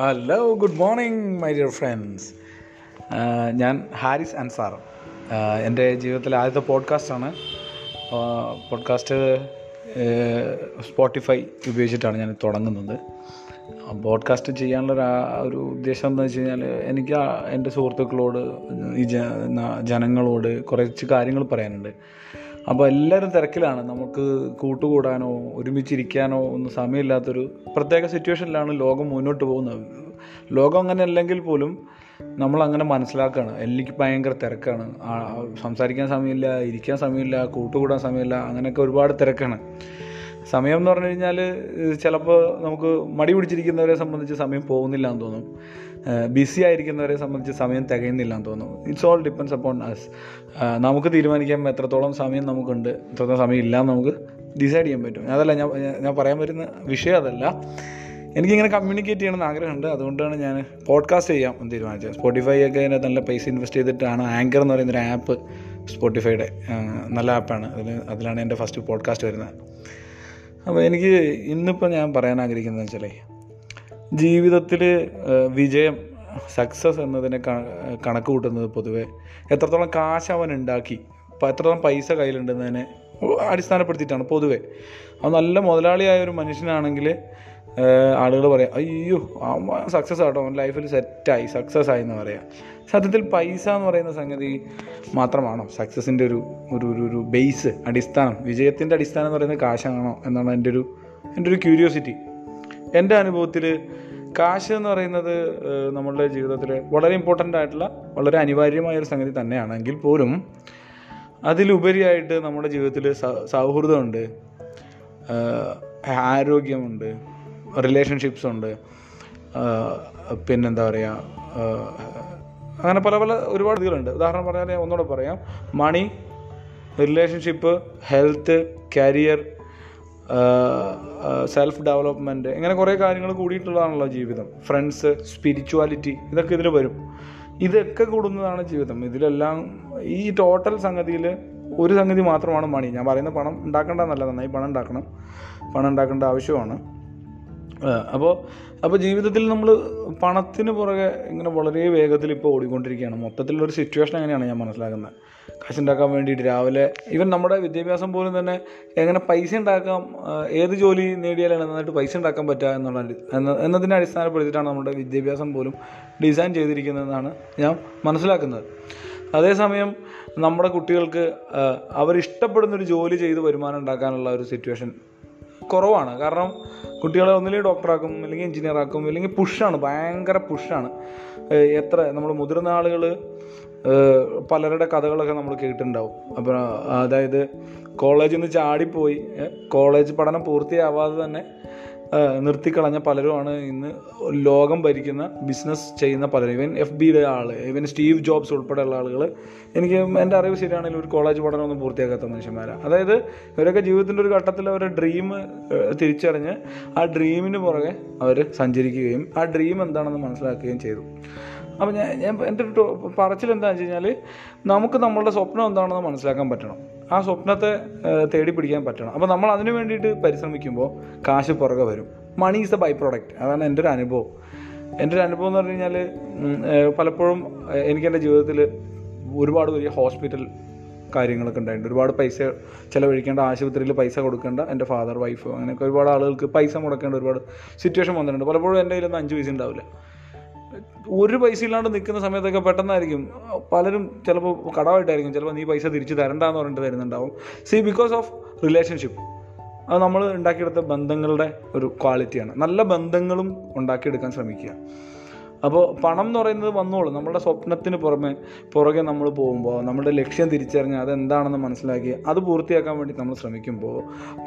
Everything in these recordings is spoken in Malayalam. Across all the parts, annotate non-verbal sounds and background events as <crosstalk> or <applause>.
Hello good morning my dear friends ഞാൻ ഹാരിസ് അൻസാർ. ആഹ് എന്റെ ജീവിതത്തിലെ ആദ്യത്തെ പോഡ്കാസ്റ്റാണ് പോഡ്കാസ്റ്റ് സ്പോട്ടിഫൈ ഉപയോഗിച്ചിട്ടാണ് ഞാൻ തുടങ്ങുന്നത്. പോഡ്കാസ്റ്റ് ചെയ്യാനുള്ള ഒരു ഉദ്ദേശം എന്ന് വെച്ച് കഴിഞ്ഞാൽ എനിക്ക് എന്റെ സുഹൃത്തുക്കളോട് ഈ ജനങ്ങളോട് കുറച്ച് കാര്യങ്ങൾ പറയാനുണ്ട്. അപ്പോൾ എല്ലാവരും തിരക്കിലാണ്. നമുക്ക് കൂട്ടുകൂടാനോ ഒരുമിച്ചിരിക്കാനോ ഒന്നും സമയമില്ലാത്തൊരു പ്രത്യേക സിറ്റുവേഷനിലാണ് ലോകം മുന്നോട്ട് പോകുന്നത്. ലോകം അങ്ങനെ അല്ലെങ്കിൽ പോലും നമ്മൾ അങ്ങനെ മനസ്സിലാക്കുകയാണ് എനിക്ക് ഭയങ്കര തിരക്കാണ്. സംസാരിക്കാൻ സമയമില്ല ഇരിക്കാൻ സമയമില്ല കൂട്ടുകൂടാൻ സമയമില്ല അങ്ങനെയൊക്കെ ഒരുപാട് തിരക്കാണ്. സമയം എന്ന് പറഞ്ഞു കഴിഞ്ഞാൽ ചിലപ്പോൾ നമുക്ക് മടി പിടിച്ചിരിക്കുന്നവരെ സംബന്ധിച്ച് സമയം പോകുന്നില്ല എന്ന് തോന്നും. ബിസി ആയിരിക്കുന്നവരെ സംബന്ധിച്ച് സമയം തികയുന്നില്ല എന്ന് തോന്നുന്നു. It's all depends upon us നമുക്ക് തീരുമാനിക്കാം എത്രത്തോളം സമയം നമുക്കുണ്ട് എത്രത്തോളം സമയം ഇല്ല നമുക്ക് ഡിസൈഡ് ചെയ്യാൻ പറ്റും. അതല്ല ഞാൻ ഞാൻ പറയാൻ പറ്റുന്ന വിഷയം അതല്ല. എനിക്കിങ്ങനെ കമ്മ്യൂണിക്കേറ്റ് ചെയ്യണമെന്ന് ആഗ്രഹമുണ്ട്. അതുകൊണ്ടാണ് ഞാൻ പോഡ്കാസ്റ്റ് ചെയ്യാം എന്ന് തീരുമാനിച്ചത്. സ്പോട്ടിഫൈ ഒക്കെ അതിനകത്ത് നല്ല പൈസ ഇൻവെസ്റ്റ് ചെയ്തിട്ടാണ് ആങ്കർ എന്ന് പറയുന്നൊരു ആപ്പ് സ്പോട്ടിഫൈയുടെ നല്ല ആപ്പാണ് അതിൽ അതിലാണ് എന്റെ ഫസ്റ്റ് പോഡ്കാസ്റ്റ് വരുന്നത്. അപ്പോൾ എനിക്ക് ഇന്നിപ്പോൾ ഞാൻ പറയാൻ ആഗ്രഹിക്കുന്നത് വെച്ചാലേ ജീവിതത്തിൽ വിജയം സക്സസ് എന്നതിനെ കണക്ക് കൂട്ടുന്നത് പൊതുവെ എത്രത്തോളം കാശ് അവൻ ഉണ്ടാക്കി എത്രത്തോളം പൈസ കയ്യിലുണ്ടെന്നതിനെ അടിസ്ഥാനപ്പെടുത്തിയിട്ടാണ് പൊതുവെ. അവൻ നല്ല മുതലാളിയായ ഒരു മനുഷ്യനാണെങ്കിൽ ആളുകൾ പറയാം അയ്യോ അവൻ സക്സസ് ആട്ടോ അവൻ ലൈഫിൽ സെറ്റായി സക്സസ് ആയി എന്ന് പറയാം. സത്യത്തിൽ പൈസ എന്ന് പറയുന്ന സംഗതി മാത്രമാണോ? സക്സസിന്റെ ഒരു ഒരു ഒരു ഒരു ബേസ് അടിസ്ഥാനം വിജയത്തിന്റെ അടിസ്ഥാനം എന്ന് പറയുന്നത് കാശാണോ? എന്നാണ് എന്റെ ഒരു എന്റെ ഒരു ക്യൂരിയോസിറ്റി എന്റെ അനുഭവത്തിൽ കാശ് എന്ന് പറയുന്നത് നമ്മളുടെ ജീവിതത്തിൽ വളരെ ഇമ്പോർട്ടന്റ് ആയിട്ടുള്ള വളരെ അനിവാര്യമായ ഒരു സംഗതി തന്നെയാണെങ്കിൽ പോലും അതിലുപരിയായിട്ട് നമ്മുടെ ജീവിതത്തിൽ സൗഹൃദമുണ്ട് ആരോഗ്യമുണ്ട് റിലേഷൻഷിപ്സ് ഉണ്ട് പിന്നെന്താ പറയുക അങ്ങനെ പല പല ഒരുപാട് ഇതുകളുണ്ട്. ഉദാഹരണം പറഞ്ഞാൽ ഒന്നുകൂടെ പറയാം. Money relationship health career self development ഇങ്ങനെ കുറേ കാര്യങ്ങൾ കൂടിയിട്ടുള്ളതാണല്ലോ ജീവിതം. ഫ്രണ്ട്സ് സ്പിരിച്വാലിറ്റി ഇതൊക്കെ ഇതിൽ വരും. ഇതൊക്കെ കൂടുന്നതാണ് ജീവിതം. ഇതിലെല്ലാം ഈ ടോട്ടൽ സംഗതിയിൽ ഒരു സംഗതി മാത്രമാണ് മണി. ഞാൻ പറയുന്ന പണം ഉണ്ടാക്കേണ്ടതെന്നല്ല നന്നായി പണം ഉണ്ടാക്കണം. പണം ഉണ്ടാക്കേണ്ട ആവശ്യമാണ്. അപ്പോൾ അപ്പോൾ ജീവിതത്തിൽ നമ്മൾ പണത്തിന് പുറകെ ഇങ്ങനെ വളരെ വേഗത്തിൽ ഇപ്പോൾ ഓടിക്കൊണ്ടിരിക്കുകയാണ്. മൊത്തത്തിലുള്ളൊരു സിറ്റുവേഷൻ അങ്ങനെയാണ് ഞാൻ മനസ്സിലാക്കുന്നത്? കാശുണ്ടാക്കാൻ വേണ്ടിയിട്ട് രാവിലെ ഈവൻ നമ്മുടെ വിദ്യാഭ്യാസം പോലും തന്നെ എങ്ങനെ പൈസ ഉണ്ടാക്കാം ഏത് ജോലി നേടിയാലാണ് നന്നായിട്ട് പൈസ ഉണ്ടാക്കാൻ പറ്റുക എന്നുള്ള എന്നതിനെ അടിസ്ഥാനപ്പെടുത്തിയിട്ടാണ് നമ്മുടെ വിദ്യാഭ്യാസം പോലും ഡിസൈൻ ചെയ്തിരിക്കുന്നതെന്നാണ് ഞാൻ മനസ്സിലാക്കുന്നത്. അതേസമയം നമ്മുടെ കുട്ടികൾക്ക് അവരിഷ്ടപ്പെടുന്നൊരു ജോലി ചെയ്ത് വരുമാനം ഉണ്ടാക്കാനുള്ള ഒരു സിറ്റുവേഷൻ കുറവാണ്. കാരണം കുട്ടികളെ ഒന്നില്ലെങ്കിൽ ഡോക്ടറാക്കും അല്ലെങ്കിൽ എഞ്ചിനീയറാക്കും അല്ലെങ്കിൽ പുഷാണ് ഭയങ്കര പുഷാണ്. എത്ര നമ്മൾ മുതിർന്ന ആളുകൾ പലരുടെ കഥകളൊക്കെ നമ്മൾ കേട്ടിട്ടുണ്ടാവും. അപ്പോൾ അതായത് കോളേജിൽ നിന്ന് ചാടിപ്പോയി കോളേജ് പഠനം പൂർത്തിയാവാതെ തന്നെ നിർത്തിക്കളഞ്ഞ പലരുമാണ് ഇന്ന് ലോകം ഭരിക്കുന്ന ബിസിനസ് ചെയ്യുന്ന പലരും. ഇവൻ എഫ് ബിയുടെ ആൾ ഇവൻ സ്റ്റീവ് ജോബ്സ് ഉൾപ്പെടെയുള്ള ആളുകൾ എനിക്ക് എന്റെ അറിവ് ശരിയാണെങ്കിൽ ഒരു കോളേജ് പഠനമൊന്നും പൂർത്തിയാക്കാത്ത മനുഷ്യന്മാരാണ് അതായത് ഇവരൊക്കെ ജീവിതത്തിന്റെ ഒരു ഘട്ടത്തിൽ അവരുടെ ഡ്രീം തിരിച്ചറിഞ്ഞ് ആ ഡ്രീമിന് പുറകെ അവർ സഞ്ചരിക്കുകയും ആ ഡ്രീം എന്താണെന്ന് മനസ്സിലാക്കുകയും ചെയ്തു. അപ്പോൾ ഞാൻ ഞാൻ എന്റെ ഒരു പറച്ചിൽ എന്താണെന്ന് വെച്ച് കഴിഞ്ഞാൽ നമുക്ക് നമ്മളുടെ സ്വപ്നം എന്താണെന്ന് മനസ്സിലാക്കാൻ പറ്റണം. ആ സ്വപ്നത്തെ തേടി പിടിക്കാൻ പറ്റണം. അപ്പോൾ നമ്മൾ അതിനു വേണ്ടിയിട്ട് പരിശ്രമിക്കുമ്പോൾ കാശ് പുറകെ വരും. Money is a byproduct അതാണ് എന്റെ ഒരു അനുഭവം. എന്റെ ഒരു അനുഭവം എന്ന് പറഞ്ഞു കഴിഞ്ഞാൽ പലപ്പോഴും എനിക്കെന്റെ ജീവിതത്തിൽ ഒരുപാട് വലിയ ഹോസ്പിറ്റൽ കാര്യങ്ങളൊക്കെ ഉണ്ടായിട്ടുണ്ട്. ഒരുപാട് പൈസ ചിലവഴിക്കേണ്ട ആശുപത്രിയിൽ പൈസ കൊടുക്കേണ്ട എന്റെ ഫാദർ വൈഫ് അങ്ങനെയൊക്കെ ഒരുപാട് ആളുകൾക്ക് പൈസ മുടക്കേണ്ട ഒരുപാട് സിറ്റുവേഷൻ വന്നിട്ടുണ്ട്. പലപ്പോഴും എന്റെ കയ്യിലൊന്നും അഞ്ച് പൈസ ഉണ്ടാവില്ല. ഒരു പൈസ ഇല്ലാണ്ട് നിൽക്കുന്ന സമയത്തൊക്കെ പെട്ടെന്നായിരിക്കും പലരും ചിലപ്പോൾ കടമായിട്ടായിരിക്കും ചിലപ്പോൾ നീ പൈസ തിരിച്ച് തരണ്ടെന്ന് പറഞ്ഞിട്ട് തരുന്നുണ്ടാവും. സി ബിക്കോസ് ഓഫ് റിലേഷൻഷിപ്പ് അത് നമ്മൾ ഉണ്ടാക്കിയെടുത്ത ബന്ധങ്ങളുടെ ഒരു ക്വാളിറ്റിയാണ് നല്ല ബന്ധങ്ങളും ഉണ്ടാക്കിയെടുക്കാൻ ശ്രമിക്കുക. അപ്പോൾ പണം എന്ന് പറയുന്നത് വന്നോളും. നമ്മുടെ സ്വപ്നത്തിന് പുറമെ പുറകെ നമ്മൾ പോകുമ്പോൾ നമ്മുടെ ലക്ഷ്യം തിരിച്ചറിഞ്ഞ് അതെന്താണെന്ന് മനസ്സിലാക്കി അത് പൂർത്തിയാക്കാൻ വേണ്ടി നമ്മൾ ശ്രമിക്കുമ്പോൾ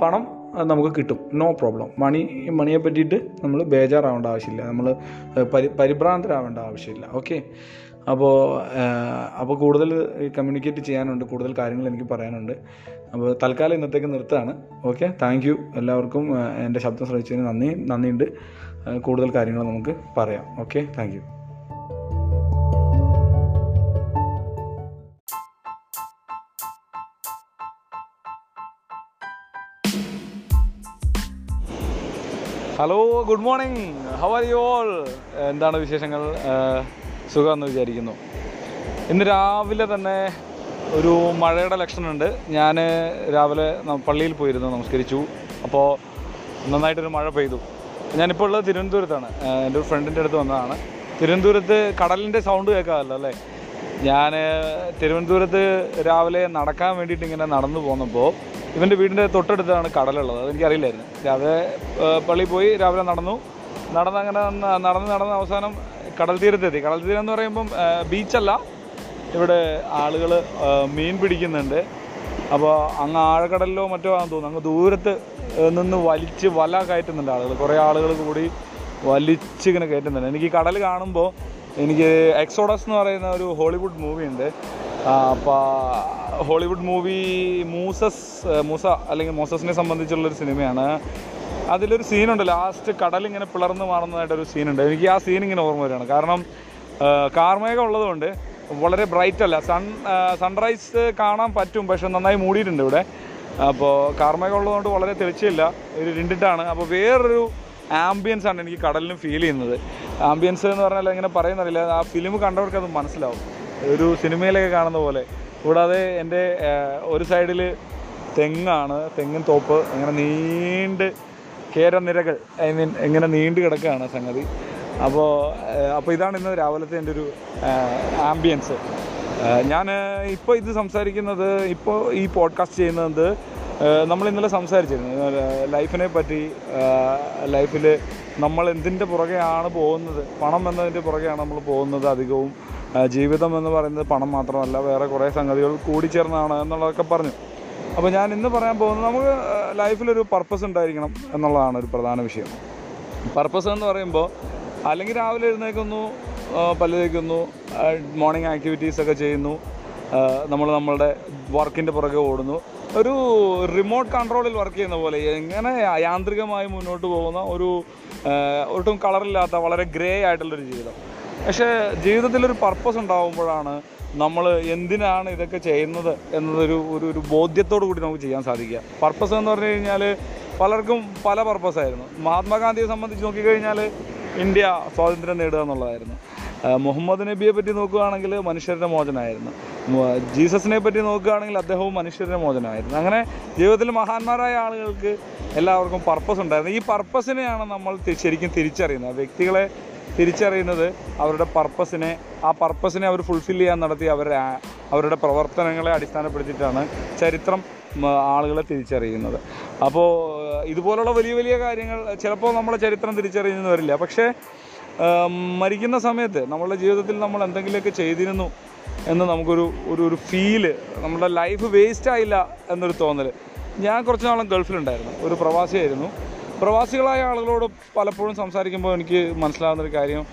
പണം നമുക്ക് കിട്ടും. നോ പ്രോബ്ലം മണി മണിയെ പറ്റിയിട്ട് നമ്മൾ ബേജാറാവേണ്ട ആവശ്യമില്ല. നമ്മൾ പരി പരിഭ്രാന്തരാവേണ്ട ആവശ്യമില്ല. ഓക്കെ അപ്പോൾ അപ്പോൾ കൂടുതൽ കമ്മ്യൂണിക്കേറ്റ് ചെയ്യാനുണ്ട്. കൂടുതൽ കാര്യങ്ങൾ എനിക്ക് പറയാനുണ്ട്. അപ്പോൾ തൽക്കാലം ഇന്നത്തേക്ക് നിർത്താണ് ഓക്കെ താങ്ക് യു എല്ലാവർക്കും. എന്റെ ശബ്ദം ശ്രമിച്ചതിന് നന്ദി. നന്ദിയുണ്ട്. കൂടുതൽ കാര്യങ്ങൾ നമുക്ക് പറയാം. Okay thank hello good morning how are you all എന്താണ് വിശേഷങ്ങൾ? സുഖമെന്ന് വിചാരിക്കുന്നു. ഇന്ന് രാവിലെ തന്നെ ഒരു മഴയുടെ ലക്ഷണമുണ്ട്. ഞാൻ രാവിലെ പള്ളിയിൽ പോയിരുന്നു നമസ്കരിച്ചു. അപ്പോൾ നന്നായിട്ടൊരു മഴ പെയ്തു. ഞാനിപ്പോൾ ഉള്ളത് തിരുവനന്തപുരത്താണ്. എന്റെ ഒരു ഫ്രണ്ടിന്റെ അടുത്ത് വന്നതാണ്. തിരുവനന്തപുരത്ത് കടലിന്റെ സൗണ്ട് കേൾക്കാമല്ലോ അല്ലേ? ഞാൻ തിരുവനന്തപുരത്ത് രാവിലെ നടക്കാൻ വേണ്ടിയിട്ട് ഇങ്ങനെ നടന്നു പോന്നപ്പോൾ ഇവന്റെ വീടിന്റെ തൊട്ടടുത്താണ് കടലുള്ളത്. അതെനിക്കറിയില്ലായിരുന്നു രാവിലെ പള്ളി പോയി രാവിലെ നടന്നു. നടന്ന് അങ്ങനെ ന- നടന്ന് നടന്ന് അവസാനം കടൽ തീരത്തെത്തി. കടൽ തീരം എന്ന് പറയുമ്പം ബീച്ചല്ല ഇവിടെ ആളുകൾ മീൻ പിടിക്കുന്നുണ്ട്. അപ്പോൾ അങ്ങ് ആഴക്കടലിലോ മറ്റോ ആണെന്ന് തോന്നുന്നു. അങ്ങ് ദൂരത്ത് നിന്ന് വലിച്ച് വല കയറ്റുന്നുണ്ട് ആളുകൾ. കുറേ ആളുകൾ കൂടി വലിച്ച് ഇങ്ങനെ കയറ്റുന്നുണ്ട്. എനിക്ക് കടൽ കാണുമ്പോൾ എനിക്ക് എക്സോഡസ് എന്ന് പറയുന്ന ഒരു ഹോളിവുഡ് മൂവി ഉണ്ട്. അപ്പോൾ ഹോളിവുഡ് മൂവി മൂസസ് മൂസ അല്ലെങ്കിൽ മൂസസിനെ സംബന്ധിച്ചുള്ളൊരു സിനിമയാണ്. അതിലൊരു സീനുണ്ട്. ലാസ്റ്റ് കടൽ ഇങ്ങനെ പിളർന്ന് മാറുന്നതായിട്ടൊരു സീനുണ്ട്. എനിക്ക് ആ സീൻ ഇങ്ങനെ ഓർമ്മ വരികയാണ്. കാരണം കാർമേഘം ഉള്ളതുകൊണ്ട് വളരെ ബ്രൈറ്റ് അല്ല. സൺ സൺറൈസ് കാണാൻ പറ്റും. പക്ഷെ നന്നായി മൂടിയിട്ടുണ്ട് ഇവിടെ. അപ്പോൾ കാർമേഘം ഉള്ളതുകൊണ്ട് വളരെ തെളിച്ചില്ല ഒരു ഇരുണ്ടിട്ടാണ്. അപ്പോൾ വേറൊരു ആംബിയൻസ് ആണ് എനിക്ക് കടലിന് ഫീൽ ചെയ്യുന്നത്. ആംബിയൻസ് എന്ന് പറഞ്ഞാൽ എങ്ങനെ പറയുന്നറിയില്ല. ആ ഫിലിം കണ്ടവർക്ക് അത് മനസ്സിലാവും. ഒരു സിനിമയിലൊക്കെ കാണുന്ന പോലെ. കൂടാതെ എന്റെ ഒരു സൈഡിൽ തെങ്ങാണ്. തെങ്ങിൻ തോപ്പ്. അങ്ങനെ നീണ്ട് കേരനിരകൾ. ഐ മീൻ എങ്ങനെ നീണ്ടു കിടക്കുകയാണ് സംഗതി. അപ്പോൾ അപ്പോൾ ഇതാണ് ഇന്ന് രാവിലത്തെ എന്റെ ഒരു ആംബിയൻസ് ഞാൻ ഇപ്പോൾ ഇത് സംസാരിക്കുന്നത് ഇപ്പോൾ ഈ പോഡ്കാസ്റ്റ് ചെയ്യുന്നത് നമ്മൾ ഇന്നലെ സംസാരിച്ചിരുന്നു. ലൈഫിനെ പറ്റി ലൈഫിൽ നമ്മൾ എന്തിന്റെ പുറകെയാണ് പോകുന്നത് പണം എന്നതിന്റെ പുറകെയാണ് നമ്മൾ പോകുന്നത് അധികവും. ജീവിതം എന്ന് പറയുന്നത് പണം മാത്രമല്ല വേറെ കുറേ സംഗതികൾ കൂടി കൂടിച്ചേർന്നാണ് എന്നുള്ളതൊക്കെ പറഞ്ഞു. അപ്പോൾ ഞാൻ ഇന്ന് പറയാൻ പോകുന്നത് നമുക്ക് ലൈഫിലൊരു പർപ്പസ് ഉണ്ടായിരിക്കണം എന്നുള്ളതാണ് ഒരു പ്രധാന വിഷയം. പർപ്പസ് എന്ന് പറയുമ്പോൾ അല്ലെങ്കിൽ രാവിലെ എഴുന്നേൽക്കുന്നു പല്ലുതേക്കുന്നു പല്ല് തേക്കുന്നു മോർണിംഗ് ആക്ടിവിറ്റീസ് ഒക്കെ ചെയ്യുന്നു. നമ്മൾ നമ്മളുടെ വർക്കിന്റെ പുറകെ ഓടുന്നു. ഒരു റിമോട്ട് കൺട്രോളിൽ വർക്ക് ചെയ്യുന്ന പോലെ എങ്ങനെ യാന്ത്രികമായി മുന്നോട്ട് പോകുന്ന ഒരു ഒട്ടും കളറില്ലാത്ത വളരെ ഗ്രേ ആയിട്ടുള്ളൊരു ജീവിതം. പക്ഷേ ജീവിതത്തിലൊരു പർപ്പസ് ഉണ്ടാകുമ്പോഴാണ് നമ്മൾ എന്തിനാണ് ഇതൊക്കെ ചെയ്യുന്നത് എന്നതൊരു ഒരു ഒരു ബോധ്യത്തോടു കൂടി നമുക്ക് ചെയ്യാൻ സാധിക്കുക. പർപ്പസ് എന്ന് പറഞ്ഞു കഴിഞ്ഞാൽ പലർക്കും പല പർപ്പസ് ആയിരുന്നു. മഹാത്മാഗാന്ധിയെ സംബന്ധിച്ച് നോക്കിക്കഴിഞ്ഞാൽ ഇന്ത്യ സ്വാതന്ത്ര്യം നേടുക എന്നുള്ളതായിരുന്നു. മുഹമ്മദ് നബിയെ പറ്റി നോക്കുകയാണെങ്കിൽ മനുഷ്യരുടെ മോചനമായിരുന്നു ജീസസിനെ പറ്റി നോക്കുകയാണെങ്കിൽ അദ്ദേഹവും മനുഷ്യരുടെ മോചനമായിരുന്നു അങ്ങനെ ജീവിതത്തിൽ മഹാന്മാരായ ആളുകൾക്ക് എല്ലാവർക്കും പർപ്പസ് ഉണ്ടായിരുന്നു. ഈ പർപ്പസിനെയാണ് നമ്മൾ ശരിക്കും തിരിച്ചറിയുന്നത്. വ്യക്തികളെ തിരിച്ചറിയുന്നത് അവരുടെ പർപ്പസിനെ ആ പർപ്പസിനെ അവർ ഫുൾഫിൽ ചെയ്യാൻ നടത്തി അവരുടെ അവരുടെ പ്രവർത്തനങ്ങളെ അടിസ്ഥാനപ്പെടുത്തിയിട്ടാണ് ചരിത്രം ആളുകളെ തിരിച്ചറിയുന്നത്. അപ്പോൾ ഇതുപോലുള്ള വലിയ വലിയ കാര്യങ്ങൾ ചിലപ്പോൾ നമ്മളെ ചരിത്രം തിരിച്ചറിയുന്നു വരില്ല പക്ഷേ മരിക്കുന്ന സമയത്ത് നമ്മളുടെ ജീവിതത്തിൽ നമ്മൾ എന്തെങ്കിലുമൊക്കെ ചെയ്തിരുന്നു എന്ന് നമുക്കൊരു ഒരു ഒരു ഫീൽ നമ്മുടെ ലൈഫ് വേസ്റ്റ് ആയില്ല എന്നൊരു തോന്നൽ ഞാൻ കുറച്ച് നാളും ഗൾഫിലുണ്ടായിരുന്നു. ഒരു പ്രവാസിയായിരുന്നു. പ്രവാസികളായ ആളുകളോട് പലപ്പോഴും സംസാരിക്കുമ്പോൾ എനിക്ക് മനസ്സിലാവുന്നൊരു കാര്യം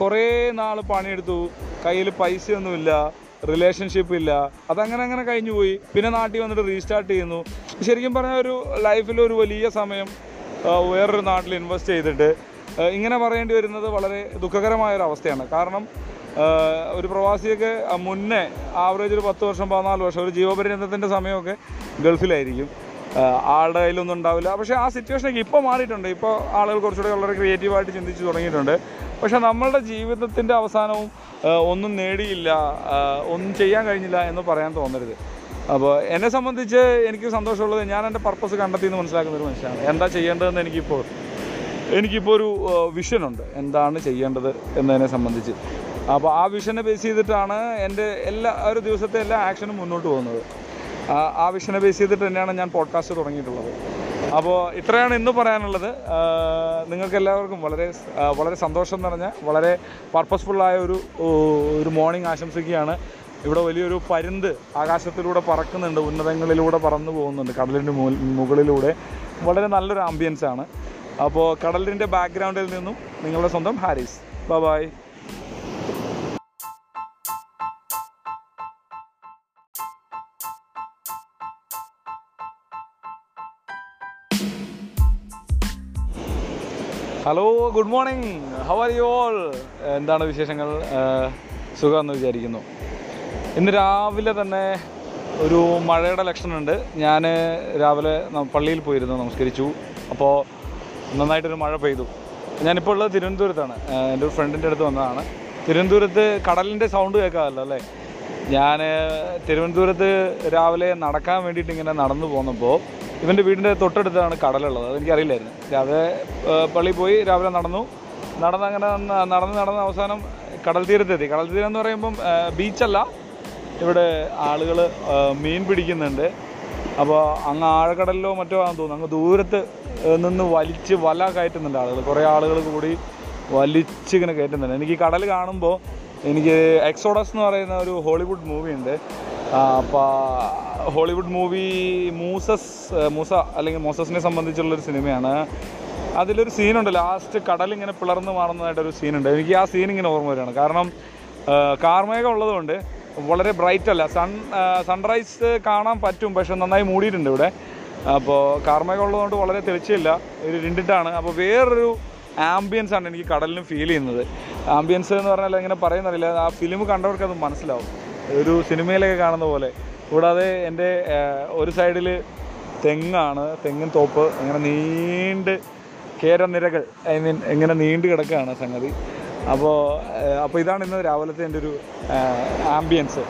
കുറേ നാൾ പണിയെടുത്തു. കയ്യിൽ പൈസയൊന്നുമില്ല. റിലേഷൻഷിപ്പ് ഇല്ല. അതങ്ങനെ അങ്ങനെ കഴിഞ്ഞു പോയി. പിന്നെ നാട്ടിൽ വന്നിട്ട് റീസ്റ്റാർട്ട് ചെയ്യുന്നു. ശരിക്കും പറഞ്ഞാൽ ഒരു ലൈഫിൽ ഒരു വലിയ സമയം വേറൊരു നാട്ടിൽ ഇൻവെസ്റ്റ് ചെയ്തിട്ട് ഇങ്ങനെ പറയേണ്ടി വരുന്നത് വളരെ ദുഃഖകരമായ ഒരു അവസ്ഥയാണ്. കാരണം ഒരു പ്രവാസിയൊക്കെ മുന്നേ ആവറേജ് ഒരു പത്ത് വർഷം പതിനാല് വർഷം ഒരു ജീവപര്യന്തത്തിന്റെ സമയമൊക്കെ ഗൾഫിലായിരിക്കും. ആളുടെ കയ്യിലൊന്നും ഉണ്ടാവില്ല. പക്ഷേ ആ സിറ്റുവേഷനൊക്കെ ഇപ്പോൾ മാറിയിട്ടുണ്ട്. ഇപ്പോൾ ആളുകൾ കുറച്ചുകൂടെ വളരെ ക്രിയേറ്റീവായിട്ട് ചിന്തിച്ച് തുടങ്ങിയിട്ടുണ്ട്. പക്ഷേ നമ്മളുടെ ജീവിതത്തിന്റെ അവസാനവും ഒന്നും നേടിയില്ല ഒന്നും ചെയ്യാൻ കഴിഞ്ഞില്ല എന്ന് പറയാൻ തോന്നരുത്. അപ്പോൾ എന്നെ സംബന്ധിച്ച് എനിക്ക് സന്തോഷമുള്ളത് ഞാൻ എന്റെ പർപ്പസ് കണ്ടെത്തി എന്ന് മനസ്സിലാക്കുന്ന ഒരു മനുഷ്യനാണ്. എന്താ ചെയ്യേണ്ടതെന്ന് എനിക്കിപ്പോൾ എനിക്കിപ്പോൾ ഒരു വിഷനുണ്ട് എന്താണ് ചെയ്യേണ്ടത് എന്നതിനെ സംബന്ധിച്ച്. അപ്പോൾ ആ വിഷനെ ബേസ് ചെയ്തിട്ടാണ് എന്റെ എല്ലാ ഒരു ദിവസത്തെ എല്ലാ ആക്ഷനും മുന്നോട്ട് പോകുന്നത്. ആ- വിഷനെ ബേസ് ചെയ്തിട്ട് തന്നെയാണ് ഞാൻ പോഡ്കാസ്റ്റ് തുടങ്ങിയിട്ടുള്ളത്. അപ്പോൾ ഇത്രയാണ് ഇന്ന് പറയാനുള്ളത്. നിങ്ങൾക്ക് എല്ലാവർക്കും വളരെ വളരെ സന്തോഷം നിറഞ്ഞ വളരെ പർപ്പസ്ഫുള്ളായ ഒരു ഒരു മോർണിംഗ് ആശംസിക്കുകയാണ്. ഇവിടെ വലിയൊരു പരുന്ത് ആകാശത്തിലൂടെ പറക്കുന്നുണ്ട് ഉന്നതങ്ങളിലൂടെ പറന്നു പോകുന്നുണ്ട് കടലിന്റെ മുകളിലൂടെ. വളരെ നല്ലൊരു ആംബിയൻസ് ആണ്. അപ്പോൾ കടലിന്റെ ബാക്ക്ഗ്രൗണ്ടിൽ നിന്നും നിങ്ങളുടെ സ്വന്തം Haris. Bye hello good morning how are you all എന്താണ് വിശേഷങ്ങൾ? സുഖമെന്ന് വിചാരിക്കുന്നു. ഇന്ന് രാവിലെ തന്നെ ഒരു മഴയുടെ ലക്ഷണമുണ്ട്. ഞാൻ രാവിലെ പള്ളിയിൽ പോയിരുന്നു നമസ്കരിച്ചു. അപ്പോൾ നന്നായിട്ടൊരു മഴ പെയ്തു. ഞാനിപ്പോൾ ഉള്ളത് തിരുവനന്തപുരത്താണ്. എന്റെ ഒരു ഫ്രണ്ടിന്റെ അടുത്ത് വന്നതാണ്. തിരുവനന്തപുരത്ത് കടലിന്റെ സൗണ്ട് കേൾക്കാമല്ലോ അല്ലേ? ഞാൻ തിരുവനന്തപുരത്ത് രാവിലെ നടക്കാൻ വേണ്ടിയിട്ട് ഇങ്ങനെ നടന്നു പോന്നപ്പോൾ ഇവന്റെ വീടിന്റെ തൊട്ടടുത്താണ് കടലുള്ളത്. അതെനിക്കറിയില്ലായിരുന്നു രാവിലെ പള്ളി പോയി രാവിലെ നടന്നു. നടന്ന് അങ്ങനെ നടന്ന് നടന്ന് അവസാനം കടൽ തീരത്തെത്തി. കടൽ തീരം എന്ന് പറയുമ്പം ബീച്ചല്ല. ഇവിടെ ആളുകൾ മീൻ പിടിക്കുന്നുണ്ട്. അപ്പോൾ അങ്ങ് ആഴക്കടലിലോ മറ്റോ ആണെന്ന് തോന്നുന്നു. അങ്ങ് ദൂരത്ത് നിന്ന് വലിച്ച് വല കയറ്റുന്നുണ്ട് ആളുകൾ കുറേ ആളുകൾ കൂടി വലിച്ച് ഇങ്ങനെ കയറ്റുന്നുണ്ട്. എനിക്ക് കടൽ കാണുമ്പോൾ എനിക്ക് എക്സോഡസ് എന്ന് പറയുന്ന ഒരു ഹോളിവുഡ് മൂവി ഉണ്ട് ഹോളിവുഡ് മൂവി മൂസസ് മൂസ അല്ലെങ്കിൽ മൂസസിനെ സംബന്ധിച്ചുള്ളൊരു സിനിമയാണ്. അതിലൊരു സീനുണ്ട് ലാസ്റ്റ് കടൽ ഇങ്ങനെ പിളർന്ന് മാറുന്നതായിട്ടൊരു സീനുണ്ട്. എനിക്ക് ആ സീൻ ഇങ്ങനെ ഓർമ്മ വരികയാണ്. കാരണം കാർമേഘം ഉള്ളതുകൊണ്ട് വളരെ ബ്രൈറ്റ് അല്ല. സൺ സൺറൈസ് കാണാൻ പറ്റും പക്ഷെ നന്നായി മൂടിയിട്ടുണ്ട് ഇവിടെ. അപ്പോൾ കാർമേഘം ഉള്ളതുകൊണ്ട് വളരെ തെളിച്ചില്ല ഒരു ഇരുണ്ടിട്ടാണ് അപ്പോൾ വേറൊരു ആംബിയൻസ് ആണ് എനിക്ക് കടലിനും ഫീൽ ചെയ്യുന്നത്. ആംബിയൻസ് എന്ന് പറഞ്ഞാൽ എങ്ങനെ പറയുന്നറിയില്ല. ആ ഫിലിം കണ്ടവർക്ക് അത് മനസ്സിലാവും. ഒരു സിനിമയിലൊക്കെ കാണുന്ന പോലെ. കൂടാതെ എന്റെ ഒരു സൈഡിൽ തെങ്ങാണ് തെങ്ങിൻ തോപ്പ് ഇങ്ങനെ നീണ്ട് കേരനിരകൾ ഐ മീൻ ഇങ്ങനെ നീണ്ടു കിടക്കുകയാണ് സംഗതി. അപ്പോൾ അപ്പോൾ ഇതാണ് ഇന്ന് രാവിലത്തെ എന്റെ ഒരു ആംബിയൻസ്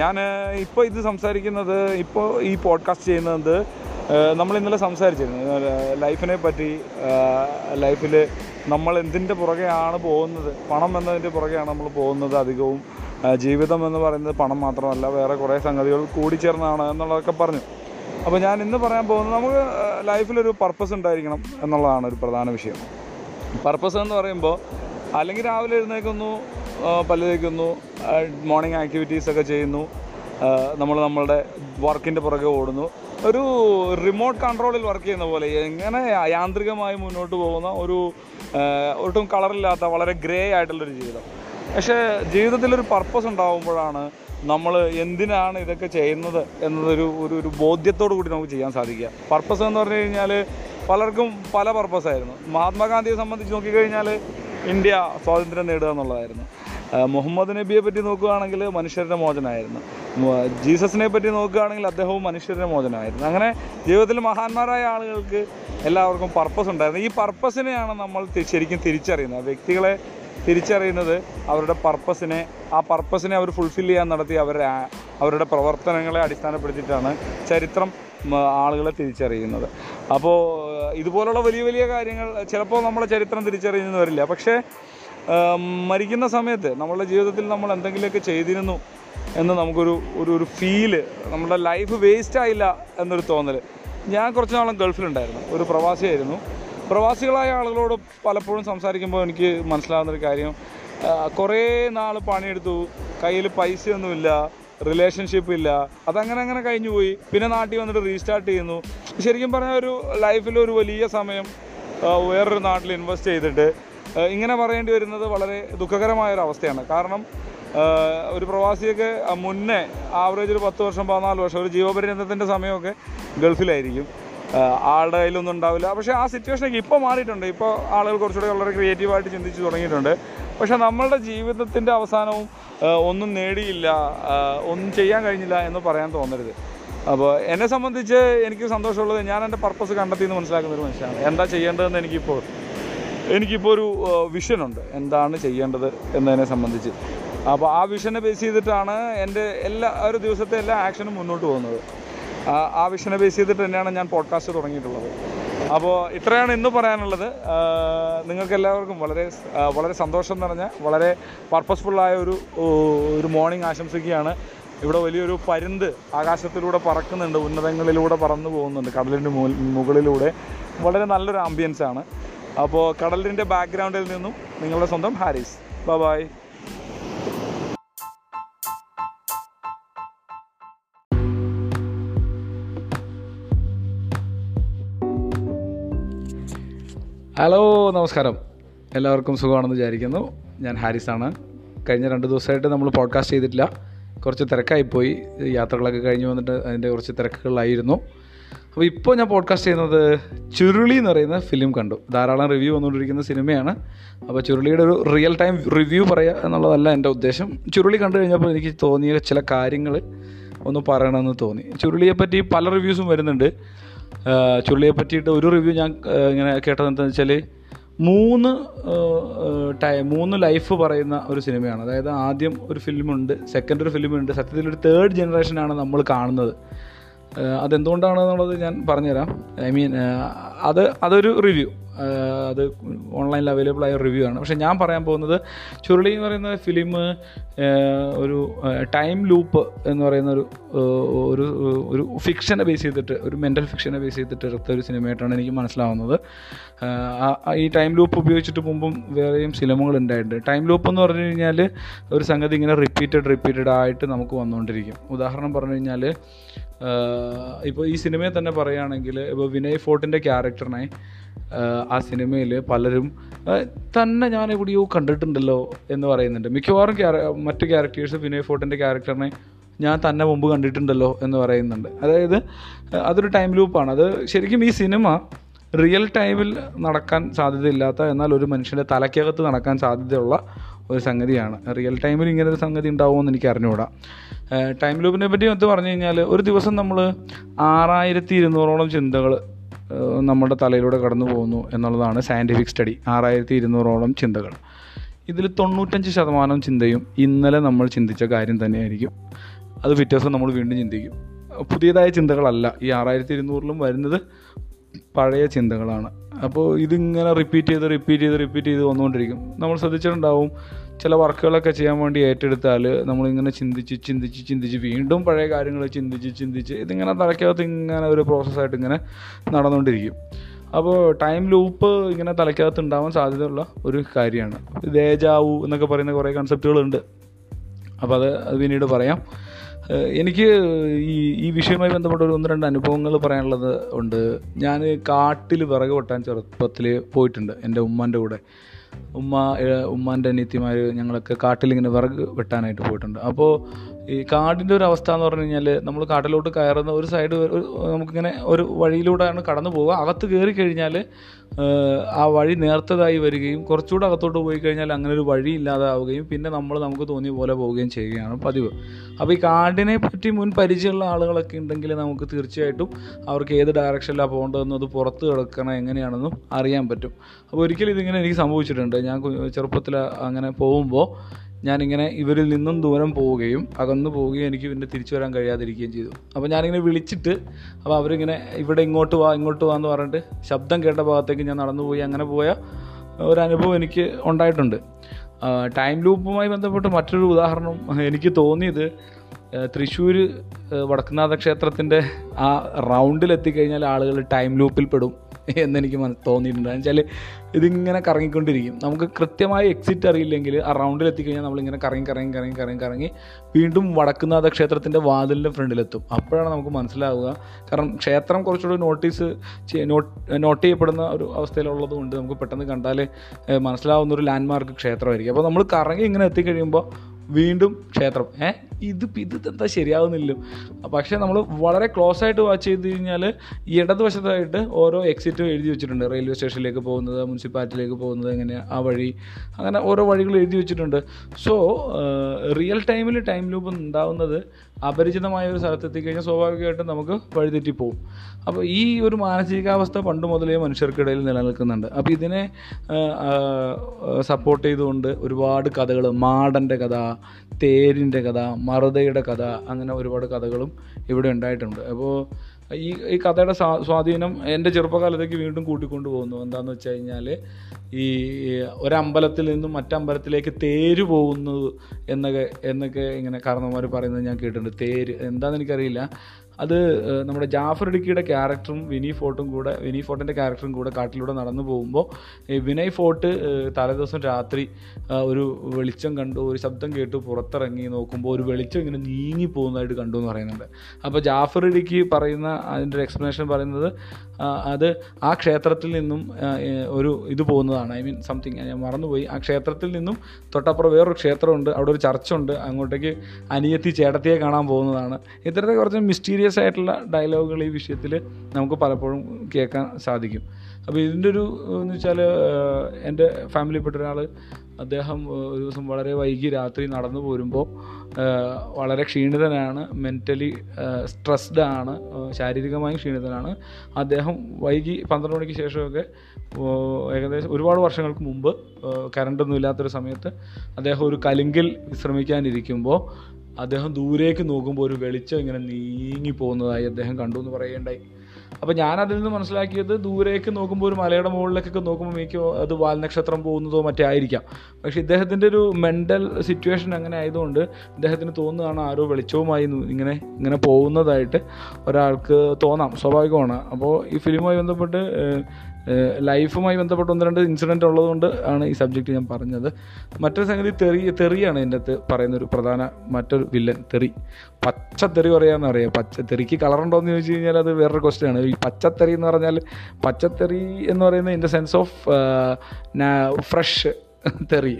ഞാൻ ഇപ്പോൾ ഇത് സംസാരിക്കുന്നത് ഇപ്പോൾ ഈ പോഡ്കാസ്റ്റ് ചെയ്യുന്നത് നമ്മൾ ഇന്നലെ സംസാരിച്ചിരുന്നു. ലൈഫിനെ പറ്റി ലൈഫിൽ നമ്മൾ എന്തിന്റെ പുറകെയാണ് പോകുന്നത് പണം എന്നതിന്റെ പുറകെയാണ് നമ്മൾ പോകുന്നത് അധികവും. ജീവിതം എന്ന് പറയുന്നത് പണം മാത്രമല്ല വേറെ കുറേ സംഗതികൾ കൂടി ചേർന്നാണ് എന്നുള്ളതൊക്കെ പറഞ്ഞു. അപ്പോൾ ഞാൻ ഇന്ന് പറയാൻ പോകുന്നത് നമുക്ക് ലൈഫിലൊരു പർപ്പസ് ഉണ്ടായിരിക്കണം എന്നുള്ളതാണ് ഒരു പ്രധാന വിഷയം. പർപ്പസ് എന്ന് പറയുമ്പോൾ അല്ലെങ്കിൽ രാവിലെ എഴുന്നേൽക്കുന്നു പല്ല് തേക്കുന്നു മോർണിംഗ് ആക്ടിവിറ്റീസ് ഒക്കെ ചെയ്യുന്നു നമ്മൾ നമ്മളുടെ വർക്കിന്റെ പുറകെ ഓടുന്നു. ഒരു റിമോട്ട് കൺട്രോളിൽ വർക്ക് ചെയ്യുന്ന പോലെ എങ്ങനെ യാന്ത്രികമായി മുന്നോട്ട് പോകുന്ന ഒരു ഒട്ടും കളറില്ലാത്ത വളരെ ഗ്രേ ആയിട്ടുള്ളൊരു ജീവിതം. പക്ഷേ ജീവിതത്തിലൊരു പർപ്പസ് ഉണ്ടാകുമ്പോഴാണ് നമ്മൾ എന്തിനാണ് ഇതൊക്കെ ചെയ്യുന്നത് എന്നതൊരു ഒരു ഒരു ബോധ്യത്തോടു കൂടി നമുക്ക് ചെയ്യാൻ സാധിക്കുക. പർപ്പസ് എന്ന് പറഞ്ഞു കഴിഞ്ഞാൽ പലർക്കും പല പർപ്പസായിരുന്നു മഹാത്മാഗാന്ധിയെ സംബന്ധിച്ച് നോക്കിക്കഴിഞ്ഞാൽ ഇന്ത്യ സ്വാതന്ത്ര്യം നേടുക എന്നുള്ളതായിരുന്നു. മുഹമ്മദ് നബിയെ പറ്റി നോക്കുകയാണെങ്കിൽ മനുഷ്യരുടെ മോചനമായിരുന്നു ജീസസിനെ പറ്റി നോക്കുകയാണെങ്കിൽ അദ്ദേഹവും മനുഷ്യരുടെ മോചനമായിരുന്നു അങ്ങനെ ജീവിതത്തിൽ മഹാന്മാരായ ആളുകൾക്ക് എല്ലാവർക്കും പർപ്പസ് ഉണ്ടായിരുന്നു. ഈ പർപ്പസിനെയാണ് നമ്മൾ ശരിക്കും തിരിച്ചറിയുന്നത്. വ്യക്തികളെ തിരിച്ചറിയുന്നത് അവരുടെ പർപ്പസിനെ ആ പർപ്പസിനെ അവർ ഫുൾഫിൽ ചെയ്യാൻ നടത്തി അവരുടെ അവരുടെ പ്രവർത്തനങ്ങളെ അടിസ്ഥാനപ്പെടുത്തിയിട്ടാണ് ചരിത്രം ആളുകളെ തിരിച്ചറിയുന്നത്. അപ്പോൾ ഇതുപോലുള്ള വലിയ വലിയ കാര്യങ്ങൾ ചിലപ്പോൾ നമ്മളെ ചരിത്രം തിരിച്ചറിയുന്നു വരില്ല. പക്ഷേ മരിക്കുന്ന സമയത്ത് നമ്മളുടെ ജീവിതത്തിൽ നമ്മൾ എന്തെങ്കിലുമൊക്കെ ചെയ്തിരുന്നു എന്ന് നമുക്കൊരു ഒരു ഒരു ഫീൽ നമ്മുടെ ലൈഫ് വേസ്റ്റ് ആയില്ല എന്നൊരു തോന്നൽ ഞാൻ കുറച്ച് നാളും ഗൾഫിലുണ്ടായിരുന്നു. ഒരു പ്രവാസിയായിരുന്നു. പ്രവാസികളായ ആളുകളോട് പലപ്പോഴും സംസാരിക്കുമ്പോൾ എനിക്ക് മനസ്സിലാകുന്നൊരു കാര്യം കുറേ നാൾ പണിയെടുത്തു കയ്യിൽ പൈസയൊന്നുമില്ല റിലേഷൻഷിപ്പ് ഇല്ല അതങ്ങനെ അങ്ങനെ കഴിഞ്ഞു പോയി പിന്നെ നാട്ടിൽ വന്നിട്ട് റീസ്റ്റാർട്ട് ചെയ്യുന്നു. ശരിക്കും പറഞ്ഞാൽ ഒരു ലൈഫിൽ ഒരു വലിയ സമയം വേറൊരു നാട്ടിൽ ഇൻവെസ്റ്റ് ചെയ്തിട്ട് ഇങ്ങനെ പറയേണ്ടി വരുന്നത് വളരെ ദുഃഖകരമായ ഒരു അവസ്ഥയാണ്. കാരണം ഒരു പ്രവാസിയൊക്കെ മുന്നേ ആവറേജ് ഒരു പത്ത് വർഷം പതിനാല് വർഷം ഒരു ജീവപര്യന്തത്തിന്റെ സമയമൊക്കെ ഗൾഫിലായിരിക്കും. ആളുടെ കയ്യിലൊന്നും ഉണ്ടാവില്ല. പക്ഷേ ആ സിറ്റുവേഷനൊക്കെ ഇപ്പോൾ മാറിയിട്ടുണ്ട്. ഇപ്പോൾ ആളുകൾ കുറച്ചുകൂടെ വളരെ ക്രിയേറ്റീവായിട്ട് ചിന്തിച്ച് തുടങ്ങിയിട്ടുണ്ട്. പക്ഷേ നമ്മളുടെ ജീവിതത്തിന്റെ അവസാനവും ഒന്നും നേടിയില്ല ഒന്നും ചെയ്യാൻ കഴിഞ്ഞില്ല എന്ന് പറയാൻ തോന്നരുത്. അപ്പോൾ എന്നെ സംബന്ധിച്ച് എനിക്ക് സന്തോഷമുള്ളത് ഞാൻ എന്റെ പർപ്പസ് കണ്ടെത്തി എന്ന് മനസ്സിലാക്കുന്ന ഒരു മനുഷ്യനാണ്. എന്താ ചെയ്യേണ്ടതെന്ന് എനിക്കിപ്പോൾ എനിക്കിപ്പോൾ ഒരു വിഷനുണ്ട് എന്താണ് ചെയ്യേണ്ടത് എന്നതിനെ സംബന്ധിച്ച്. അപ്പോൾ ആ വിഷനെ ബേസ് ചെയ്തിട്ടാണ് എന്റെ എല്ലാ ഒരു ദിവസത്തെ എല്ലാ ആക്ഷനും മുന്നോട്ട് പോകുന്നത്. ആ- വിഷനെ ബേസ് ചെയ്തിട്ട് തന്നെയാണ് ഞാൻ പോഡ്കാസ്റ്റ് തുടങ്ങിയിട്ടുള്ളത്. അപ്പോൾ ഇത്രയാണ് ഇന്ന് പറയാനുള്ളത്. നിങ്ങൾക്ക് എല്ലാവർക്കും വളരെ വളരെ സന്തോഷം നിറഞ്ഞ വളരെ പർപ്പസ്ഫുള്ളായ ഒരു ഒരു മോർണിംഗ് ആശംസിക്കുകയാണ്. ഇവിടെ വലിയൊരു പരുന്ത് ആകാശത്തിലൂടെ പറക്കുന്നുണ്ട് ഉന്നതങ്ങളിലൂടെ പറന്നു പോകുന്നുണ്ട് കടലിന്റെ മുകളിലൂടെ. വളരെ നല്ലൊരു ആംബിയൻസ് ആണ്. അപ്പോൾ കടലിന്റെ ബാക്ക്ഗ്രൗണ്ടിൽ നിന്നും നിങ്ങളുടെ സ്വന്തം ഹാരിസ്. ബൈ ബൈ ഹലോ നമസ്കാരം. എല്ലാവർക്കും സുഖമാണെന്ന് വിചാരിക്കുന്നു. ഞാൻ ഹാരിസാണ്. കഴിഞ്ഞ രണ്ട് ദിവസമായിട്ട് നമ്മൾ പോഡ്കാസ്റ്റ് ചെയ്തിട്ടില്ല. കുറച്ച് തിരക്കായിപ്പോയി. യാത്രകളൊക്കെ കഴിഞ്ഞ് വന്നിട്ട് അതിന്റെ കുറച്ച് തിരക്കുകളായിരുന്നു അപ്പോൾ ഇപ്പോൾ ഞാൻ പോഡ്കാസ്റ്റ് ചെയ്യുന്നത് ചുരുളി എന്ന് പറയുന്ന ഫിലിം കണ്ടു. ധാരാളം റിവ്യൂ വന്നുകൊണ്ടിരിക്കുന്ന സിനിമയാണ് അപ്പോൾ ചുരുളിയുടെ ഒരു റിയൽ ടൈം റിവ്യൂ പറയുക എന്നുള്ളതല്ല എന്റെ ഉദ്ദേശം. ചുരുളി കണ്ടു കഴിഞ്ഞപ്പോൾ എനിക്ക് തോന്നിയ ചില കാര്യങ്ങൾ ഒന്ന് പറയണമെന്ന് തോന്നി. ചുരുളിയെപ്പറ്റി പല റിവ്യൂസും വരുന്നുണ്ട്. ചുരുളിയെ പറ്റിയിട്ട് ഒരു റിവ്യൂ ഞാൻ ഇങ്ങനെ കേട്ടത് എന്താണെന്ന് വെച്ചാൽ മൂന്ന് ടൈ മൂന്ന് ലൈഫ് പറയുന്ന ഒരു സിനിമയാണ്. അതായത് ആദ്യം ഒരു ഫിലിമുണ്ട് സെക്കൻഡ് ഒരു ഫിലിമുണ്ട് സത്യത്തിൽ ഒരു തേർഡ് ജനറേഷനാണ് നമ്മൾ കാണുന്നത്. അതെന്തുകൊണ്ടാണ് എന്നുള്ളത് ഞാൻ പറഞ്ഞുതരാം. ഐ മീൻ അത് അതൊരു റിവ്യൂ. അത് ഓൺലൈനിൽ അവൈലബിൾ ആയ റിവ്യൂ ആണ്. പക്ഷേ ഞാൻ പറയാൻ പോകുന്നത് ചുരുളി എന്ന് പറയുന്ന ഫിലിം ഒരു ടൈം ലൂപ്പ് എന്ന് പറയുന്ന ഒരു ഒരു ഒരു ഫിക്ഷനെ ബേസ് ചെയ്തിട്ട് ഒരു മെന്റൽ ഫിക്ഷനെ ബേസ് ചെയ്തിട്ട് എടുത്ത ഒരു സിനിമയായിട്ടാണ് എനിക്ക് മനസ്സിലാവുന്നത്. ഈ ടൈം ലൂപ്പ് ഉപയോഗിച്ചിട്ട് മുമ്പും വേറെയും സിനിമകൾ ഉണ്ടായിട്ടുണ്ട്. ടൈം ലൂപ്പ് എന്ന് പറഞ്ഞു കഴിഞ്ഞാൽ ഒരു സംഗതി ഇങ്ങനെ റിപ്പീറ്റഡ് റിപ്പീറ്റഡ് ആയിട്ട് നമുക്ക് വന്നുകൊണ്ടിരിക്കും. ഉദാഹരണം പറഞ്ഞു കഴിഞ്ഞാൽ ഇപ്പോൾ ഈ സിനിമയെ തന്നെ പറയുകയാണെങ്കിൽ ഇപ്പോൾ വിനയ് ഫോർട്ടിന്റെ ക്യാരക്ടറിനെ ആ സിനിമയിൽ പലരും തന്നെ ഞാൻ എവിടെയോ കണ്ടിട്ടുണ്ടല്ലോ എന്ന് പറയുന്നുണ്ട്. മിക്കവാറും ക്യാര മറ്റു ക്യാരക്ടേഴ്സ് വിനയ് ഫോർട്ടിന്റെ ക്യാരക്ടറിനെ ഞാൻ തന്നെ മുമ്പ് കണ്ടിട്ടുണ്ടല്ലോ എന്ന് പറയുന്നുണ്ട്. അതായത് അതൊരു ടൈം ലൂപ്പാണ്. അത് ശരിക്കും ഈ സിനിമ റിയൽ ടൈമിൽ നടക്കാൻ സാധ്യതയില്ലാത്ത എന്നാൽ ഒരു മനുഷ്യന്റെ തലയ്ക്കകത്ത് നടക്കാൻ സാധ്യതയുള്ള ഒരു സംഗതിയാണ്. റിയൽ ടൈമിൽ ഇങ്ങനെ ഒരു സംഗതി ഉണ്ടാവുമെന്ന് എനിക്ക് അറിഞ്ഞുകൂടാ. ടൈം ലൂപ്പിനെ പറ്റി എന്ത് പറഞ്ഞു കഴിഞ്ഞാൽ ഒരു ദിവസം നമ്മൾ ആറായിരത്തി ഇരുന്നൂറോളം ചിന്തകൾ നമ്മുടെ തലയിലൂടെ കടന്നു പോകുന്നു എന്നുള്ളതാണ് സയന്റിഫിക് സ്റ്റഡി ആറായിരത്തി ഇരുന്നൂറോളം ചിന്തകൾ. ഇതിൽ തൊണ്ണൂറ്റഞ്ച് ശതമാനം ചിന്തയും ഇന്നലെ നമ്മൾ ചിന്തിച്ച കാര്യം തന്നെയായിരിക്കും. അത് പിറ്റേ ദിവസം നമ്മൾ വീണ്ടും ചിന്തിക്കും. പുതിയതായ ചിന്തകളല്ല. ഈ ആറായിരത്തി ഇരുന്നൂറിലും വരുന്നത് പഴയ ചിന്തകളാണ്. അപ്പോൾ ഇതിങ്ങനെ റിപ്പീറ്റ് ചെയ്ത് റിപ്പീറ്റ് ചെയ്ത് റിപ്പീറ്റ് ചെയ്ത് വന്നുകൊണ്ടിരിക്കും. നമ്മൾ ശ്രദ്ധിച്ചിട്ടുണ്ടാവും ചില വർക്കുകളൊക്കെ ചെയ്യാൻ വേണ്ടി ഏറ്റെടുത്താൽ നമ്മളിങ്ങനെ ചിന്തിച്ച് ചിന്തിച്ച് ചിന്തിച്ച് വീണ്ടും പഴയ കാര്യങ്ങൾ ചിന്തിച്ച് ചിന്തിച്ച് ഇതിങ്ങനെ തലയ്ക്കകത്ത് ഇങ്ങനെ ഒരു പ്രോസസ്സായിട്ട് ഇങ്ങനെ നടന്നുകൊണ്ടിരിക്കും. അപ്പോൾ ടൈം ലൂപ്പ് ഇങ്ങനെ തലയ്ക്കകത്ത് ഉണ്ടാവാൻ സാധ്യതയുള്ള ഒരു കാര്യമാണ്. ദേജാവു എന്നൊക്കെ പറയുന്ന കുറേ കൺസെപ്റ്റുകളുണ്ട് അപ്പോൾ അത് പിന്നീട് പറയാം. എനിക്ക് ഈ ഈ വിഷയവുമായി ബന്ധപ്പെട്ട ഒരു ഒന്ന് രണ്ട് അനുഭവങ്ങൾ പറയാനുള്ളത് ഉണ്ട്. ഞാൻ കാട്ടിൽ വിറക് വെട്ടാൻ ചെറുപ്പത്തിൽ പോയിട്ടുണ്ട് എന്റെ ഉമ്മാന്റെ കൂടെ. ഉമ്മ ഉമ്മാന്റെ അനിയത്തിമാർ ഞങ്ങളൊക്കെ കാട്ടിലിങ്ങനെ വിറക് വെട്ടാനായിട്ട് പോയിട്ടുണ്ട്. അപ്പോൾ ഈ കാടിന്റെ ഒരു അവസ്ഥ എന്ന് പറഞ്ഞു കഴിഞ്ഞാൽ നമ്മൾ കാട്ടിലോട്ട് കയറുന്ന ഒരു സൈഡ് നമുക്കിങ്ങനെ ഒരു വഴിയിലൂടെയാണ് കടന്നു പോവുക. അകത്ത് കയറി കഴിഞ്ഞാൽ ആ വഴി നേർത്തതായി വരികയും കുറച്ചുകൂടെ അകത്തോട്ട് പോയി കഴിഞ്ഞാൽ അങ്ങനെ ഒരു വഴി ഇല്ലാതാവുകയും പിന്നെ നമ്മൾ നമുക്ക് തോന്നിയ പോലെ പോവുകയും ചെയ്യുകയാണ് പതിവ്. അപ്പോൾ ഈ കാടിനെ പറ്റി മുൻ പരിചയമുള്ള ആളുകളൊക്കെ ഉണ്ടെങ്കിൽ നമുക്ക് തീർച്ചയായിട്ടും അവർക്ക് ഏത് ഡയറക്ഷനിലാണ് പോകേണ്ടതെന്നും അത് പുറത്ത് കിടക്കണം എങ്ങനെയാണെന്നും അറിയാൻ പറ്റും. അപ്പോൾ ഒരിക്കലും ഇതിങ്ങനെ എനിക്ക് സംഭവിച്ചിട്ടുണ്ട്. ഞാൻ ചെറുപ്പത്തിൽ അങ്ങനെ പോകുമ്പോൾ ഞാനിങ്ങനെ ഇവരിൽ നിന്നും ദൂരം പോവുകയും അകന്നു പോവുകയും എനിക്ക് പിന്നെ തിരിച്ചു വരാൻ കഴിയാതിരിക്കുകയും ചെയ്തു. അപ്പോൾ ഞാനിങ്ങനെ വിളിച്ചിട്ട് അപ്പോൾ അവരിങ്ങനെ ഇവിടെ ഇങ്ങോട്ട് വാ ഇങ്ങോട്ട് വാ എന്ന് പറഞ്ഞിട്ട് ശബ്ദം കേട്ട ഭാഗത്തേക്ക് ഞാൻ നടന്നു പോയി. അങ്ങനെ പോയ ഒരു അനുഭവം എനിക്ക് ഉണ്ടായിട്ടുണ്ട്. ടൈം ലൂപ്പുമായി ബന്ധപ്പെട്ട് മറ്റൊരു ഉദാഹരണം എനിക്ക് തോന്നിയത് തൃശ്ശൂർ വടക്കുന്നാഥ ക്ഷേത്രത്തിന്റെ ആ റൗണ്ടിൽ എത്തിക്കഴിഞ്ഞാൽ ആളുകൾ ടൈം ലൂപ്പിൽ പെടും. എന്നെനിക്ക് തോന്നിയിട്ടുണ്ട്. വെച്ചാൽ ഇതിങ്ങനെ കറങ്ങിക്കൊണ്ടിരിക്കും. നമുക്ക് കൃത്യമായി എക്സിറ്റ് അറിയില്ലെങ്കിൽ ആ റൗണ്ടിൽ എത്തിക്കഴിഞ്ഞാൽ നമ്മളിങ്ങനെ കറങ്ങി കറങ്ങി കറങ്ങി കറങ്ങി കറങ്ങി വീണ്ടും വടക്കുന്നാഥ ക്ഷേത്രത്തിന്റെ വാതിലിന്റെ ഫ്രണ്ടിലെത്തും അപ്പോഴാണ് നമുക്ക് മനസ്സിലാവുക. കാരണം ക്ഷേത്രം കുറച്ചുകൂടി നോട്ടീസ് നോട്ട് ചെയ്യപ്പെടുന്ന ഒരു അവസ്ഥയിലുള്ളത് കൊണ്ട് നമുക്ക് പെട്ടെന്ന് കണ്ടാൽ മനസ്സിലാവുന്ന ഒരു ലാൻഡ്മാർക്ക് ക്ഷേത്രമായിരിക്കും. അപ്പോൾ നമ്മൾ കറങ്ങി ഇങ്ങനെ എത്തിക്കഴിയുമ്പോൾ വീണ്ടും ക്ഷേത്രം ഏ ഇത് ഇത് എന്താ ശരിയാവുന്നില്ലല്ലോ. പക്ഷേ നമ്മൾ വളരെ ക്ലോസ് ആയിട്ട് വാച്ച് ചെയ്ത് കഴിഞ്ഞാൽ ഇടതുവശത്തായിട്ട് ഓരോ എക്സിറ്റും എഴുതി വെച്ചിട്ടുണ്ട്. റെയിൽവേ സ്റ്റേഷനിലേക്ക് പോകുന്നത് മുനിസിപ്പാലിറ്റിയിലേക്ക് പോകുന്നത് എങ്ങനെ ആ വഴി അങ്ങനെ ഓരോ വഴികൾ എഴുതി വെച്ചിട്ടുണ്ട്. സോ റിയൽ ടൈമിൽ ടൈം ലൂപ്പ് ഉണ്ടാവുന്നത് അപരിചിതമായ ഒരു സ്ഥലത്ത് എത്തിക്കഴിഞ്ഞാൽ സ്വാഭാവികമായിട്ടും നമുക്ക് വഴിതെറ്റി പോകും അപ്പോൾ ഈ ഒരു മാനസികാവസ്ഥ പണ്ട് മുതലേ മനുഷ്യർക്കിടയിൽ നിലനിൽക്കുന്നുണ്ട്. അപ്പോൾ ഇതിനെ സപ്പോർട്ട് ചെയ്തുകൊണ്ട് ഒരുപാട് കഥകൾ മാടന്റെ കഥ തേരിന്റെ കഥ മറുതയുടെ കഥ അങ്ങനെ ഒരുപാട് കഥകളും ഇവിടെ ഉണ്ടായിട്ടുണ്ട്. അപ്പോൾ ഈ ഈ കഥയുടെ സ്വാ സ്വാധീനം എന്റെ ചെറുപ്പകാലത്തേക്ക് വീണ്ടും കൂട്ടിക്കൊണ്ടു പോകുന്നു എന്താണെന്ന് വെച്ച് കഴിഞ്ഞാൽ ഈ ഒരമ്പലത്തിൽ നിന്നും മറ്റമ്പലത്തിലേക്ക് തേര് പോകുന്നു എന്നൊക്കെ എന്നൊക്കെ ഇങ്ങനെ കാരണവന്മാർ പറയുന്നത് ഞാൻ കേട്ടിട്ടുണ്ട്. തേര് എന്താണെന്ന് എനിക്കറിയില്ല. അത് നമ്മുടെ ജാഫർ ഇടുക്കിയുടെ ക്യാരക്ടറും വിനി ഫോർട്ടും കൂടെ വിനി ഫോർട്ടിന്റെ ക്യാരക്ടറും കൂടെ കാട്ടിലൂടെ നടന്നു പോകുമ്പോൾ ഈ വിനയ് ഫോർട്ട് തലേദിവസം രാത്രി ഒരു വെളിച്ചം കണ്ടു ഒരു ശബ്ദം കേട്ടു പുറത്തിറങ്ങി നോക്കുമ്പോൾ ഒരു വെളിച്ചം ഇങ്ങനെ നീങ്ങി പോകുന്നതായിട്ട് കണ്ടു എന്ന് പറയുന്നുണ്ട്. അപ്പോൾ ജാഫർ ഇടുക്കി പറയുന്ന അതിന്റെ ഒരു എക്സ്പ്ലനേഷൻ പറയുന്നത് അത് ആ ക്ഷേത്രത്തിൽ നിന്നും ഒരു ഇത് പോകുന്നതാണ്. ഐ മീൻ സംതിങ് ഞാൻ മറന്നുപോയി. ആ ക്ഷേത്രത്തിൽ നിന്നും തൊട്ടപ്പുറം വേറൊരു ക്ഷേത്രമുണ്ട് അവിടെ ഒരു ചർച്ചുണ്ട് അങ്ങോട്ടേക്ക് അനിയത്തി ചേട്ടത്തിയെ കാണാൻ പോകുന്നതാണ്. ഇത്തരത്തെ കുറച്ച് മിസ്റ്റീരിയസ് സീരിയസ് ആയിട്ടുള്ള ഡയലോഗുകൾ ഈ വിഷയത്തിൽ നമുക്ക് പലപ്പോഴും കേൾക്കാൻ സാധിക്കും. അപ്പോൾ ഇതിന്റെ ഒരു എന്ന് വെച്ചാൽ എന്റെ ഫാമിലിയിൽപ്പെട്ട ഒരാൾ അദ്ദേഹം ഒരു ദിവസം വളരെ വൈകി രാത്രി നടന്നു പോരുമ്പോൾ വളരെ ക്ഷീണിതനാണ് മെന്റലി സ്ട്രെസ്ഡ് ആണ് ശാരീരികമായും ക്ഷീണിതനാണ്. അദ്ദേഹം വൈകി പന്ത്രണ്ട് മണിക്ക് ശേഷമൊക്കെ ഏകദേശം ഒരുപാട് വർഷങ്ങൾക്ക് മുമ്പ് കറണ്ടൊന്നും ഇല്ലാത്തൊരു സമയത്ത് അദ്ദേഹം ഒരു കലുങ്കിൽ വിശ്രമിക്കാനിരിക്കുമ്പോൾ അദ്ദേഹം ദൂരേക്ക് നോക്കുമ്പോൾ ഒരു വെളിച്ചം ഇങ്ങനെ നീങ്ങി പോകുന്നതായി അദ്ദേഹം കണ്ടു എന്ന് പറയുകയുണ്ടായി. അപ്പോൾ ഞാൻ അതിൽ നിന്ന് മനസ്സിലാക്കിയത് ദൂരേക്ക് നോക്കുമ്പോൾ ഒരു മലയുടെ മുകളിലേക്കൊക്കെ നോക്കുമ്പോൾ എനിക്ക് അത് വാൽനക്ഷത്രം പോകുന്നതോ മറ്റേ ആയിരിക്കാം. പക്ഷേ ഇദ്ദേഹത്തിന്റെ ഒരു മെന്റൽ സിറ്റുവേഷൻ അങ്ങനെ ആയതുകൊണ്ട് ഇദ്ദേഹത്തിന് തോന്നുകയാണ് ആരോ വെളിച്ചവുമായി ഇങ്ങനെ ഇങ്ങനെ പോകുന്നതായിട്ട് ഒരാൾക്ക് തോന്നാം. സ്വാഭാവികമാണ്. അപ്പോൾ ഈ ഫിലിമുമായി ബന്ധപ്പെട്ട് ലൈഫുമായി ബന്ധപ്പെട്ട് ഒന്ന് രണ്ട് ഇൻസിഡന്റ് ഉള്ളതുകൊണ്ട് ആണ് ഈ സബ്ജക്റ്റ് ഞാൻ പറഞ്ഞത്. മറ്റൊരു സംഗതി തെറി തെറിയാണ് ഇതിന്റെ അകത്ത് പറയുന്നൊരു പ്രധാന മറ്റൊരു വില്ലൻ തെറി. പച്ച തെറി പറയാമെന്ന് അറിയാം. പച്ച തെറിക്ക് കളറുണ്ടോ എന്ന് ചോദിച്ചു കഴിഞ്ഞാൽ അത് വേറൊരു ക്വസ്റ്റ്യൻ ആണ്. ഈ പച്ചത്തെറി എന്ന് പറഞ്ഞാൽ പച്ചത്തെറി എന്ന് പറയുന്നത് in the sense of fresh <laughs> തെറി.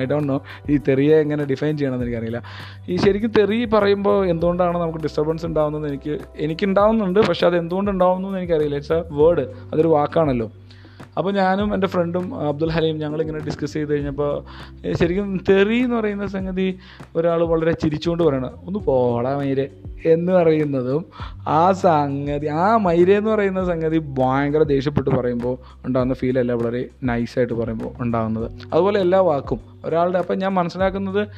ഐ ഡോണ്ട് നോ ഈ തെറിയെ എങ്ങനെ ഡിഫൈൻ ചെയ്യണമെന്ന് എനിക്കറിയില്ല. ഈ ശരിക്കും തെറി പറയുമ്പോൾ എന്തുകൊണ്ടാണ് നമുക്ക് ഡിസ്റ്റർബൻസ് ഉണ്ടാകുന്നത് എനിക്ക് എനിക്ക് എനിക്കുണ്ടാവുന്നുണ്ട് പക്ഷെ അത് എന്തുകൊണ്ട് ഉണ്ടാവുന്നു എന്ന് എനിക്കറിയില്ല. ഇറ്റ്സ് എ വേർഡ് അതൊരു വാക്കാണല്ലോ. അപ്പോൾ ഞാനും എന്റെ ഫ്രണ്ടും അബ്ദുൽ ഹലീം ഞങ്ങളിങ്ങനെ ഡിസ്കസ് ചെയ്ത് കഴിഞ്ഞപ്പോൾ ശരിക്കും തെറി എന്ന് പറയുന്ന സംഗതി ഒരാൾ വളരെ ചിരിച്ചുകൊണ്ട് പറയണം. ഒന്ന് പോടാ മൈരെ എന്ന് പറയുന്നതും ആ സംഗതി ആ മൈരെ എന്ന് പറയുന്ന സംഗതി ഭയങ്കര ദേഷ്യപ്പെട്ട് പറയുമ്പോൾ ഉണ്ടാകുന്ന ഫീലല്ല വളരെ നൈസായിട്ട് പറയുമ്പോൾ ഉണ്ടാകുന്നത്. അതുപോലെ എല്ലാ വാക്കും ഒരാളുടെ അപ്പം ഞാൻ മനസ്സിലാക്കുന്നത്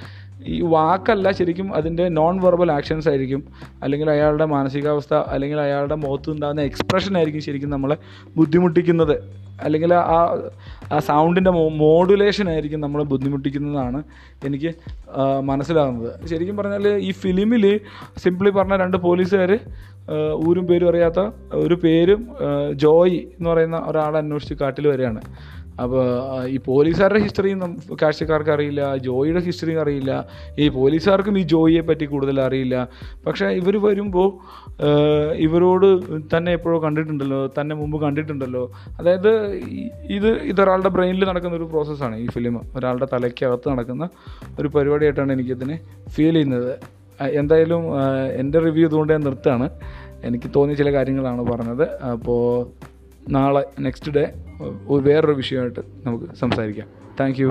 ഈ വാക്കല്ല ശരിക്കും അതിന്റെ നോൺ വെർബൽ ആക്ഷൻസ് ആയിരിക്കും. അല്ലെങ്കിൽ അയാളുടെ മാനസികാവസ്ഥ അല്ലെങ്കിൽ അയാളുടെ മുഖത്ത് ഉണ്ടാകുന്ന എക്സ്പ്രഷൻ ആയിരിക്കും ശരിക്കും നമ്മളെ ബുദ്ധിമുട്ടിക്കുന്നത്. അല്ലെങ്കിൽ ആ ആ സൗണ്ടിന്റെ മോഡുലേഷൻ ആയിരിക്കും നമ്മളെ ബുദ്ധിമുട്ടിക്കുന്നതാണ് എനിക്ക് മനസ്സിലാകുന്നത് ശരിക്കും പറഞ്ഞാൽ ഈ ഫിലിമിൽ സിംപ്ലി പറഞ്ഞ രണ്ട് പോലീസുകാർ ഊരും പേരും അറിയാത്ത ഒരു പേരും ജോയി എന്ന് പറയുന്ന ഒരാളെ അന്വേഷിച്ച് കാട്ടിൽ വരികയാണ്. അപ്പോൾ ഈ പോലീസുകാരുടെ ഹിസ്റ്ററിയും കാഴ്ചക്കാർക്ക് അറിയില്ല ജോയിയുടെ ഹിസ്റ്ററിയും അറിയില്ല ഈ പോലീസുകാർക്കും ഈ ജോയിയെ പറ്റി കൂടുതൽ അറിയില്ല. പക്ഷേ ഇവർ വരുമ്പോൾ ഇവരോട് തന്നെ എപ്പോഴോ കണ്ടിട്ടുണ്ടല്ലോ തന്നെ മുമ്പ് കണ്ടിട്ടുണ്ടല്ലോ. അതായത് ഇത് ഇതൊരാളുടെ ബ്രെയിനിൽ നടക്കുന്ന ഒരു പ്രോസസ്സാണ് ഈ ഫിലിം. ഒരാളുടെ തലയ്ക്കകത്ത് നടക്കുന്ന ഒരു പരിപാടിയായിട്ടാണ് എനിക്കിതിനെ ഫീൽ ചെയ്യുന്നത്. എന്തായാലും എന്റെ റിവ്യൂ ഇതുകൊണ്ട് ഞാൻ നിർത്താണ് എനിക്ക് തോന്നിയ ചില കാര്യങ്ങളാണ് പറഞ്ഞത്. അപ്പോൾ നാളെ നെക്സ്റ്റ് ഡേ വേറൊരു വിഷയമായിട്ട് നമുക്ക് സംസാരിക്കാം. താങ്ക്